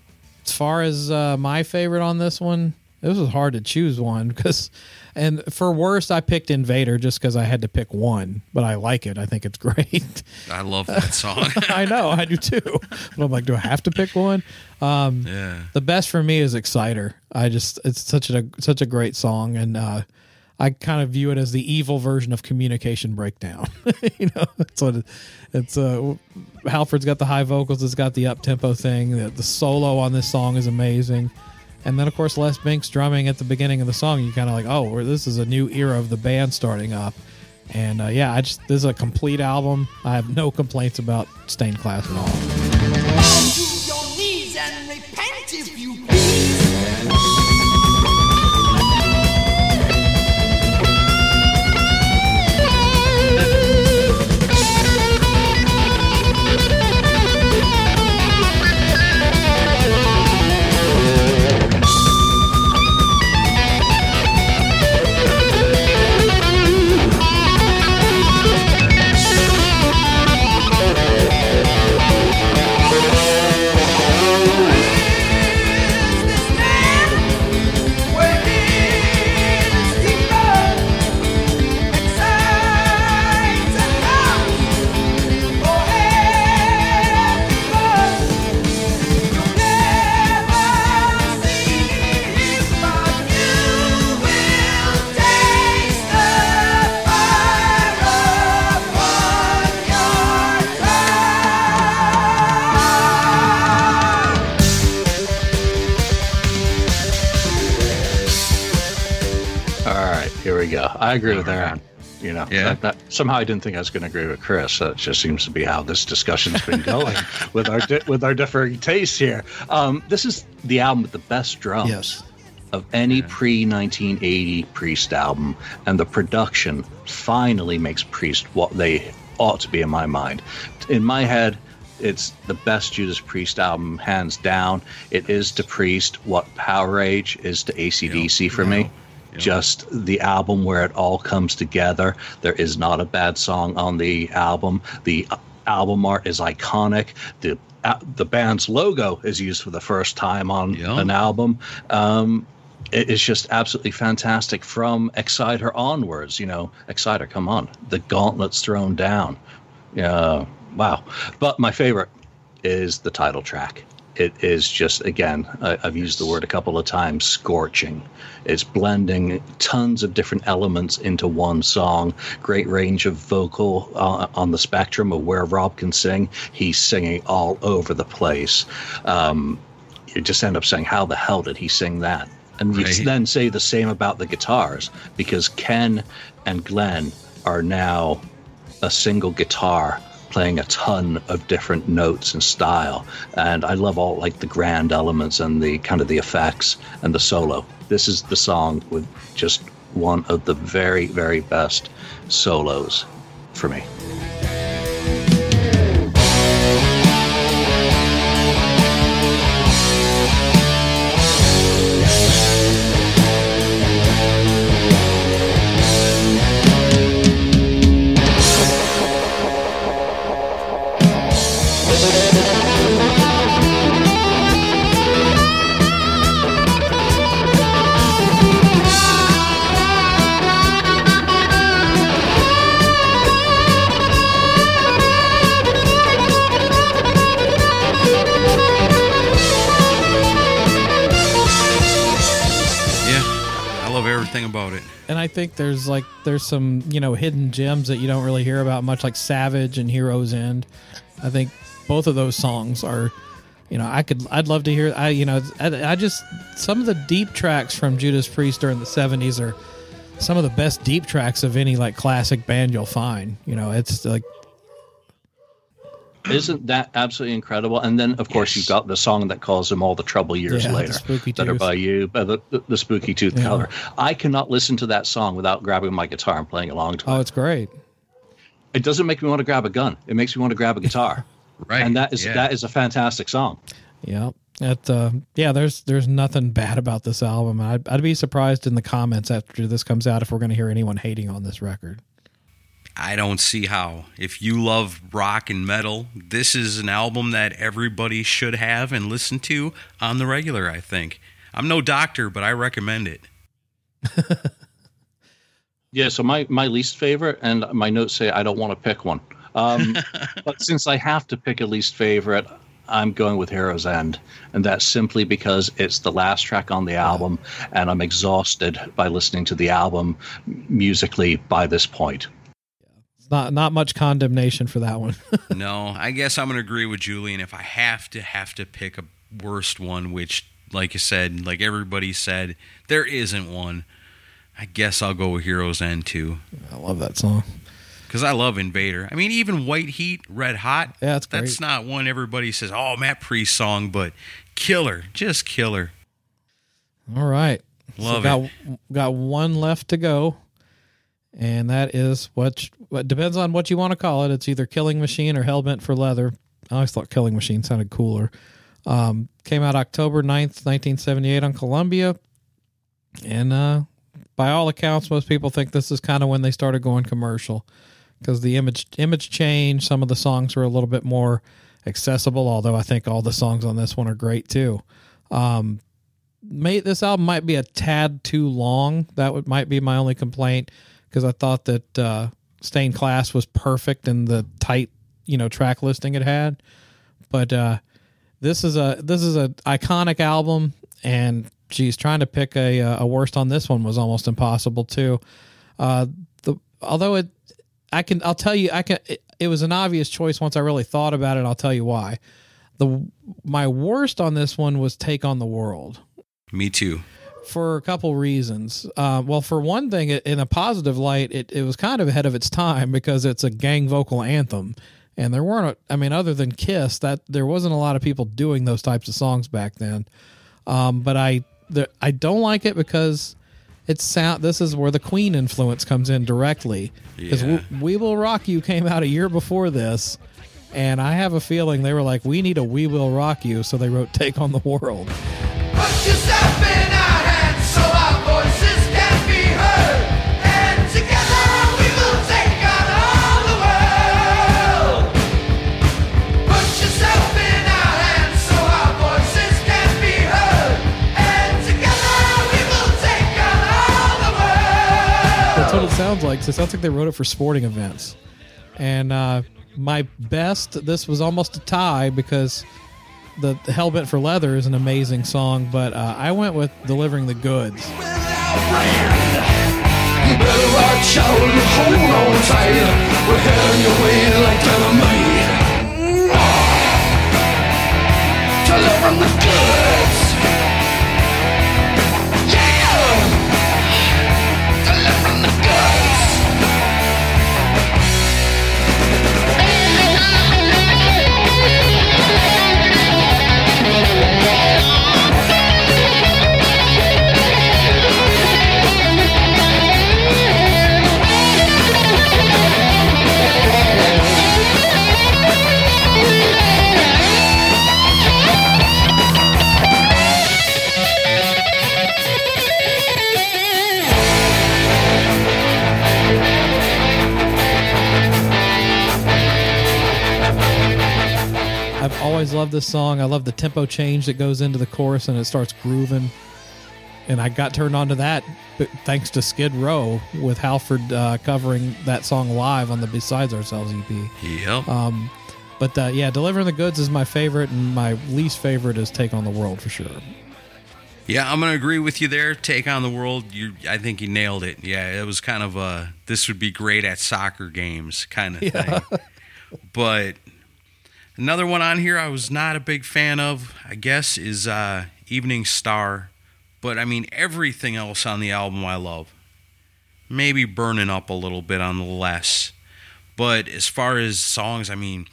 as far as uh, my favorite on this one, this was hard to choose one because, and for worst, I picked Invader just because I had to pick one, but I like it. I think it's great. I love that song. I know I do too, but I'm like, do I have to pick one? Um, yeah. the best for me is Exciter. I just it's such a such a great song, and uh, I kind of view it as the evil version of Communication Breakdown. you know, it's what it, it's. Uh, Halford's got the high vocals. It's got the up tempo thing. The, the solo on this song is amazing. And then, of course, Les Binks drumming at the beginning of the song. You kind of like, oh, this is a new era of the band starting up. And uh, yeah, I just this is a complete album. I have no complaints about Stained Class at all. I agree with Aaron. You know, Yeah. that- that- somehow I didn't think I was going to agree with Chris. That just seems to be how this discussion's been going with our di- with our differing tastes here. Um, this is the album with the best drums Yes. of any pre 1980 Priest album, and the production finally makes Priest what they ought to be in my mind. In my head, it's the best Judas Priest album, hands down. It is to Priest what Powerage is to ACDC for me. Just the album where it all comes together. There is not a bad song on the album. The uh, album art is iconic. The uh, the band's logo is used for the first time on Yeah. an album. Um, it is just absolutely fantastic from Exciter onwards. You know, Exciter, come on, the gauntlet's thrown down. Yeah, wow. But my favorite is the title track. It is just again, I, I've used the word a couple of times, scorching. It's blending tons of different elements into one song. Great range of vocal uh, on the spectrum of where Rob can sing. He's singing all over the place. Um, you just end up saying, "How the hell did he sing that?" And you then say the same about the guitars because Ken and Glenn are now a single guitar playing a ton of different notes and style and i love all like the grand elements and the kind of the effects and the solo. This is the song with just one of the very very best solos for me I think there's like there's some you know hidden gems that you don't really hear about much, like Savage and Heroes End. I think both of those songs are, you know, I could I'd love to hear. I you know I, I just some of the deep tracks from Judas Priest during the '70s are some of the best deep tracks of any like classic band you'll find. You know, it's like isn't that absolutely incredible and then of course you've got the song that calls them all the trouble years Yeah, later Spooky Tooth. by you uh, the, the, the spooky tooth Yeah. color i cannot listen to that song without grabbing my guitar and playing along to it oh, it's great. it doesn't make me want to grab a gun. It makes me want to grab a guitar. Right. And that is yeah. that is a fantastic song. Yeah. It, uh, yeah, there's there's nothing bad about this album. I'd, I'd be surprised in the comments after this comes out if we're going to hear anyone hating on this record. I don't see how. If you love rock and metal, this is an album that everybody should have and listen to on the regular, I think. I'm no doctor, but I recommend it. Yeah. So my my least favorite, and my notes say I don't want to pick one. Um, but since I have to pick a least favorite, I'm going with Heroes End, and that's simply because it's the last track on the album, and I'm exhausted by listening to the album musically by this point. Not not much condemnation for that one. no, I guess I'm going to agree with Julian. If I have to have to pick a worst one, which, like you said, like everybody said, there isn't one. I guess I'll go with Heroes End too, I love that song. because I love Invader. I mean, even White Heat, Red Hot. Yeah, that's great. not one everybody says. Oh, Matt Priest song, but killer, just killer. All right. Love got, it. Got one left to go, and that is what what depends on what you want to call it. It's either Killing Machine or Hellbent for Leather. I always thought Killing Machine sounded cooler. Um, came out October 9th, 1978 on Columbia. And uh, by all accounts, most people think this is kind of when they started going commercial because the image image changed. Some of the songs were a little bit more accessible, although I think all the songs on this one are great too. Um, may this album might be a tad too long. That would might be my only complaint because I thought that uh, Stained Class was perfect in the tight, you know, track listing it had. But uh, this is a this is a iconic album, and geez, trying to pick a a worst on this one was almost impossible too. Uh, the although it, I can I'll tell you I can it, it was an obvious choice once I really thought about it. I'll tell you why. The my worst on this one was Take on the World Me too. For a couple reasons. Uh, well, for one thing, in a positive light, it, it was kind of ahead of its time because it's a gang vocal anthem, and there weren't. I mean, other than Kiss, that there wasn't a lot of people doing those types of songs back then. Um, but I the, I don't like it because it's sound. This is where the Queen influence comes in directly because Yeah. we, we Will Rock You came out a year before this. And I have a feeling they were like, "We need a We Will Rock You," so they wrote "Take on the World." It sounds like they wrote it for sporting events. And uh, my best, this was almost a tie because the, the Hellbent for Leather is an amazing song, but uh, I went with Delivering the Goods. You better watch always loved this song. I love the tempo change that goes into the chorus and it starts grooving. And I got turned on to that but thanks to Skid Row with Halford uh, covering that song live on the B-Side Ourselves EP. Yep. Um, but uh, yeah, Delivering the Goods is my favorite, and my least favorite is Take on the World for sure. Yeah, I'm gonna agree with you there. Take on the world. You, I think you nailed it. Yeah, it was kind of a. This would be great at soccer games kind of thing. But another one on here I was not a big fan of. I guess is uh, Evening Star. But I mean everything else on the album I love. Maybe burning up a little bit on the less. But as far as songs, I mean,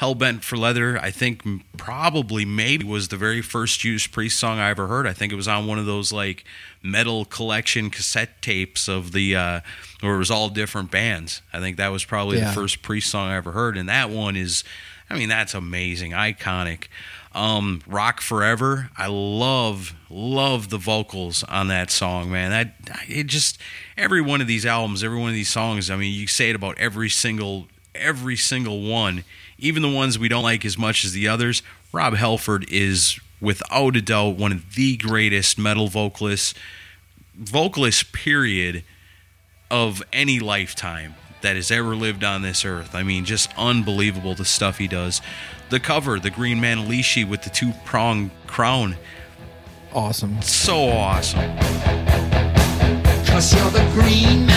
Hellbent for Leather, I think probably maybe was the very first Judas Priest song I ever heard. I think it was on one of those like metal collection cassette tapes of the uh where it was all different bands. I think that was probably Yeah. the first Priest song I ever heard. And that one is I mean, that's amazing, iconic. Um, Rock Forever, I love, love the vocals on that song, man. That it just every one of these albums, every one of these songs. I mean, you say it about every single, every single one, even the ones we don't like as much as the others. Rob Halford is without a doubt one of the greatest metal vocalists, vocalist period of any lifetime that has ever lived on this earth. I mean, just unbelievable the stuff he does. The cover, the Green Man Manalishi with the two prong crown, Awesome. so awesome. Cause you're the green man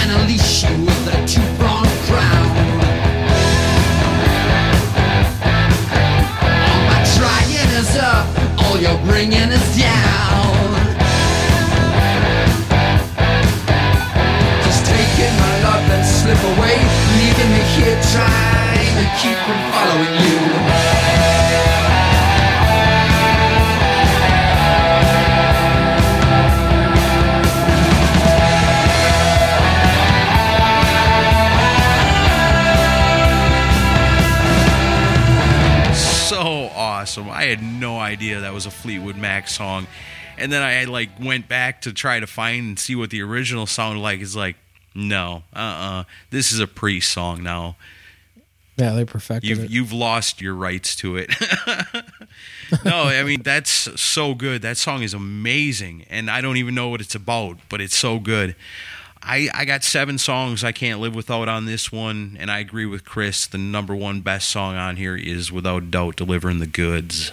was a Fleetwood Mac song. And then I like went back to try to find and see what the original sounded like. It's like, no, uh uh This is a Priest song now. Yeah, they perfected You've it. you've lost your rights to it. no, I mean that's so good. That song is amazing, and I don't even know what it's about, but it's so good. I I got seven songs I can't live without on this one, and I agree with Chris. The number one best song on here is without doubt "Delivering the Goods."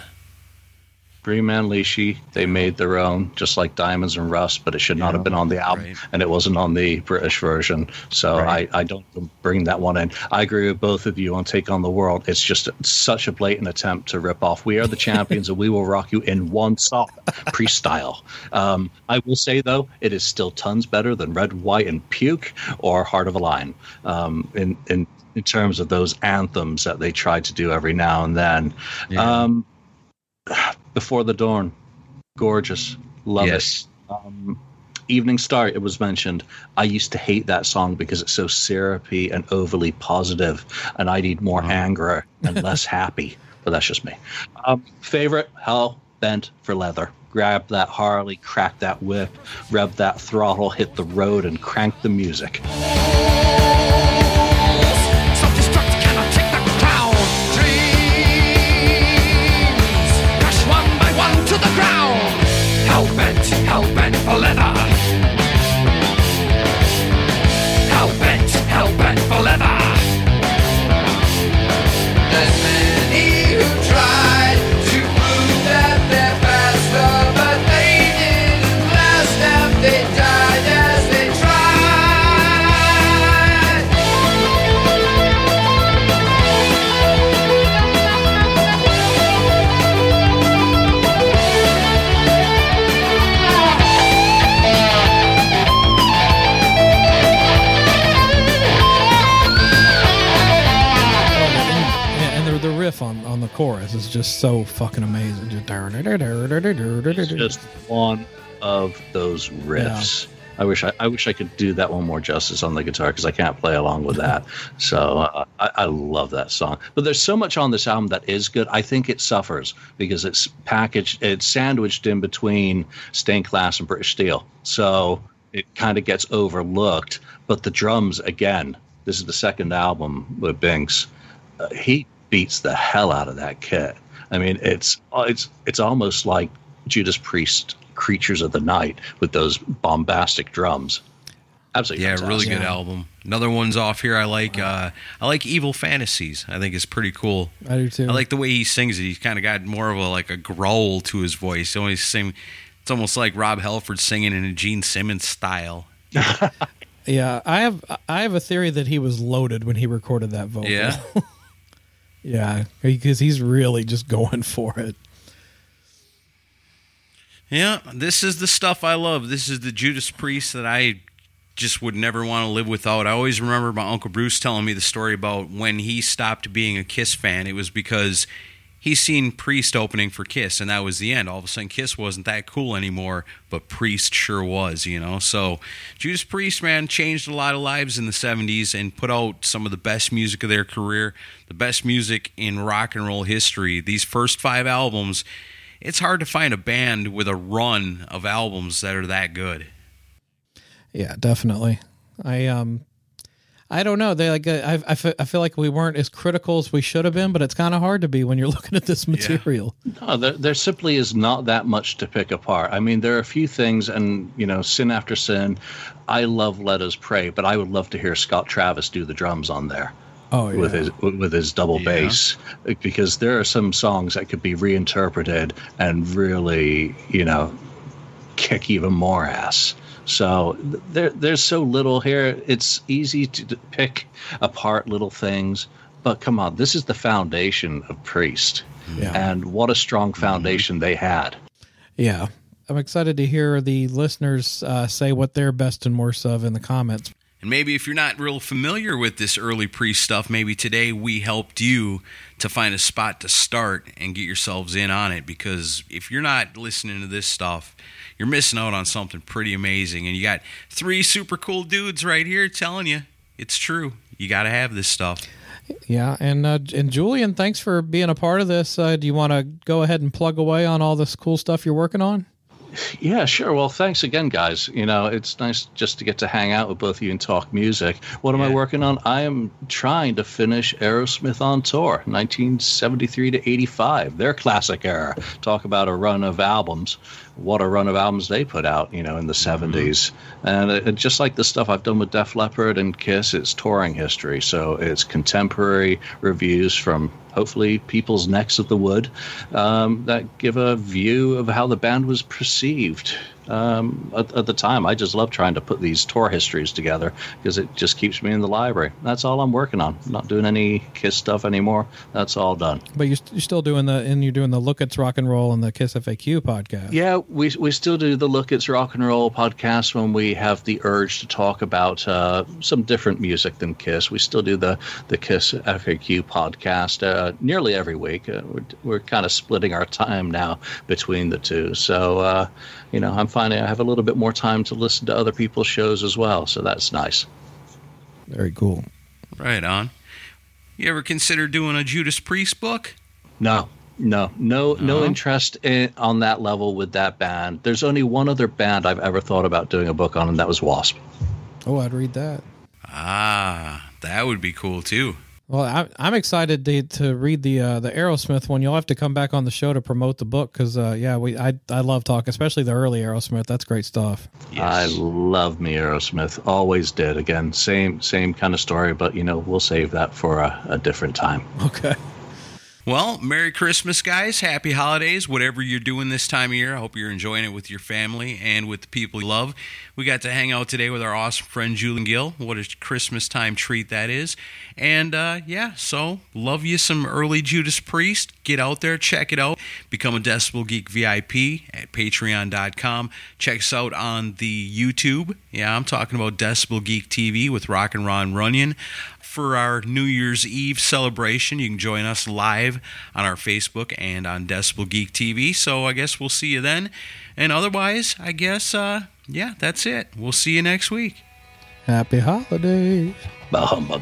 Green Manalishi, they made their own, just like Diamonds and Rust, but it should not have been on the album, right. and it wasn't on the British version. So Right. I, I don't bring that one in. I agree with both of you on Take on the World. It's just such a blatant attempt to rip off We Are the Champions and We Will Rock You in one song, pre style. Um, I will say, though, it is still tons better than Red, White, and Puke or Heart of a Lion um, in, in, in terms of those anthems that they try to do every now and then. Um, before the Dawn, gorgeous, love Yes. it. Um, Evening Star, it was mentioned. I used to hate that song because it's so syrupy and overly positive, and I need more anger and less happy. But that's just me. Um, favorite, Hell Bent for Leather. Grab that Harley, crack that whip, rev that throttle, hit the road, and crank the music. Just so fucking amazing. It's just one of those riffs. I wish I, I wish I could do that one more justice on the guitar because I can't play along with that. so uh, I, I love that song. But there's so much on this album that is good. I think it suffers because it's packaged, it's sandwiched in between Stained Class and British Steel. So it kind of gets overlooked. But the drums, again, this is the second album with Binks. Uh, he beats the hell out of that kit. I mean, it's it's it's almost like Judas Priest creatures of the night with those bombastic drums. Absolutely, Yeah, fantastic. really good album. Another one's off here. I like uh, I like Evil Fantasies. I think it's pretty cool. I do too. I like the way he sings it. He's kind of got more of a like a growl to his voice. He always sing. It's almost like Rob Halford singing in a Gene Simmons style. Yeah, I have I have a theory that he was loaded when he recorded that vocal. Yeah. yeah, because he's really just going for it. Yeah, this is the stuff I love. This is the Judas Priest that I just would never want to live without. I always remember my Uncle Bruce telling me the story about when he stopped being a Kiss fan. It was because he seen Priest opening for Kiss, and that was the end. All of a sudden, Kiss wasn't that cool anymore, but Priest sure was, you know? So, Judas Priest, man, changed a lot of lives in the 70s and put out some of the best music of their career, the best music in rock and roll history. These first five albums, it's hard to find a band with a run of albums that are that good. Yeah, definitely. I um, I don't know. They like uh, I I feel like we weren't as critical as we should have been, but it's kind of hard to be when you're looking at this material. No, there, there simply is not that much to pick apart. I mean, there are a few things, and you know, sin after sin. I love "Let Us Pray," but I would love to hear Scott Travis do the drums on there. Oh yeah. with his with his double Yeah. bass because there are some songs that could be reinterpreted and really you know kick even more ass so there there's so little here it's easy to pick apart little things but come on this is the foundation of priest Yeah. and what a strong foundation they had Yeah. I'm excited to hear the listeners uh, say what they're best and worst of in the comments. And maybe if you're not real familiar with this early Priest stuff, maybe today we helped you to find a spot to start and get yourselves in on it. Because if you're not listening to this stuff, you're missing out on something pretty amazing. And you got three super cool dudes right here telling you it's true. You got to have this stuff. Yeah, and uh, and Julian, thanks for being a part of this. Uh, do you want to go ahead and plug away on all this cool stuff you're working on? Yeah, sure. Well, thanks again, guys. You know, it's nice just to get to hang out with both of you and talk music. What am I working on? I am trying to finish Aerosmith on tour, 1973 to 85, their classic era. Talk about a run of albums. What a run of albums they put out, you know, in the mm-hmm. 70s. And uh, it, it- just like the stuff I've done with Def Leppard and Kiss, it's touring history. So it's contemporary reviews from hopefully people's necks of the wood um, that give a view of how the band was perceived um, at, at the time. I just love trying to put these tour histories together because it just keeps me in the library. That's all I'm working on. not doing any Kiss stuff anymore. That's all done. But you're, you're still doing the and you're doing the Look It's Rock and Roll and the Kiss FAQ podcast. Yeah, we we still do the Look It's Rock and Roll podcast when we have the urge to talk about uh, some different music than Kiss. We still do the the Kiss FAQ podcast uh, nearly every week. Uh, we're we're kind of splitting our time now between the two. So uh, you know, I'm finding I have a little bit more time to listen to other people's shows as well. So that's nice. Very cool. Right on. You ever consider doing a Judas Priest book? No, no, no, no No? interest in, on that level with that band. There's only one other band I've ever thought about doing a book on, and that was Wasp. Oh, I'd read that. Ah, that would be cool too. Well, I, I'm excited to, to read the uh, the Aerosmith one. You'll have to come back on the show to promote the book because, uh, yeah, we I I love talk, especially the early Aerosmith. That's great stuff. I love me Aerosmith. Always did. Again, same same kind of story, but you know we'll save that for a, a different time. Okay. Well, Merry Christmas, guys. Happy holidays. Whatever you're doing this time of year, I hope you're enjoying it with your family and with the people you love. We got to hang out today with our awesome friend Julian Gill. What a Christmas time treat that is. And uh, yeah, so love you some early Judas Priest. Get out there, check it out. Become a Decibel Geek VIP at patreon.com. Check us out on the YouTube. Yeah, I'm talking about Decibel Geek TV with Rock and Ron Runyon for our New Year's Eve celebration. You can join us live live on our Facebook and on Decibel Geek TV. So I guess we'll see you then. And otherwise, I guess, uh, yeah, that's it. We'll see you next week. Happy holidays. Bah humbug.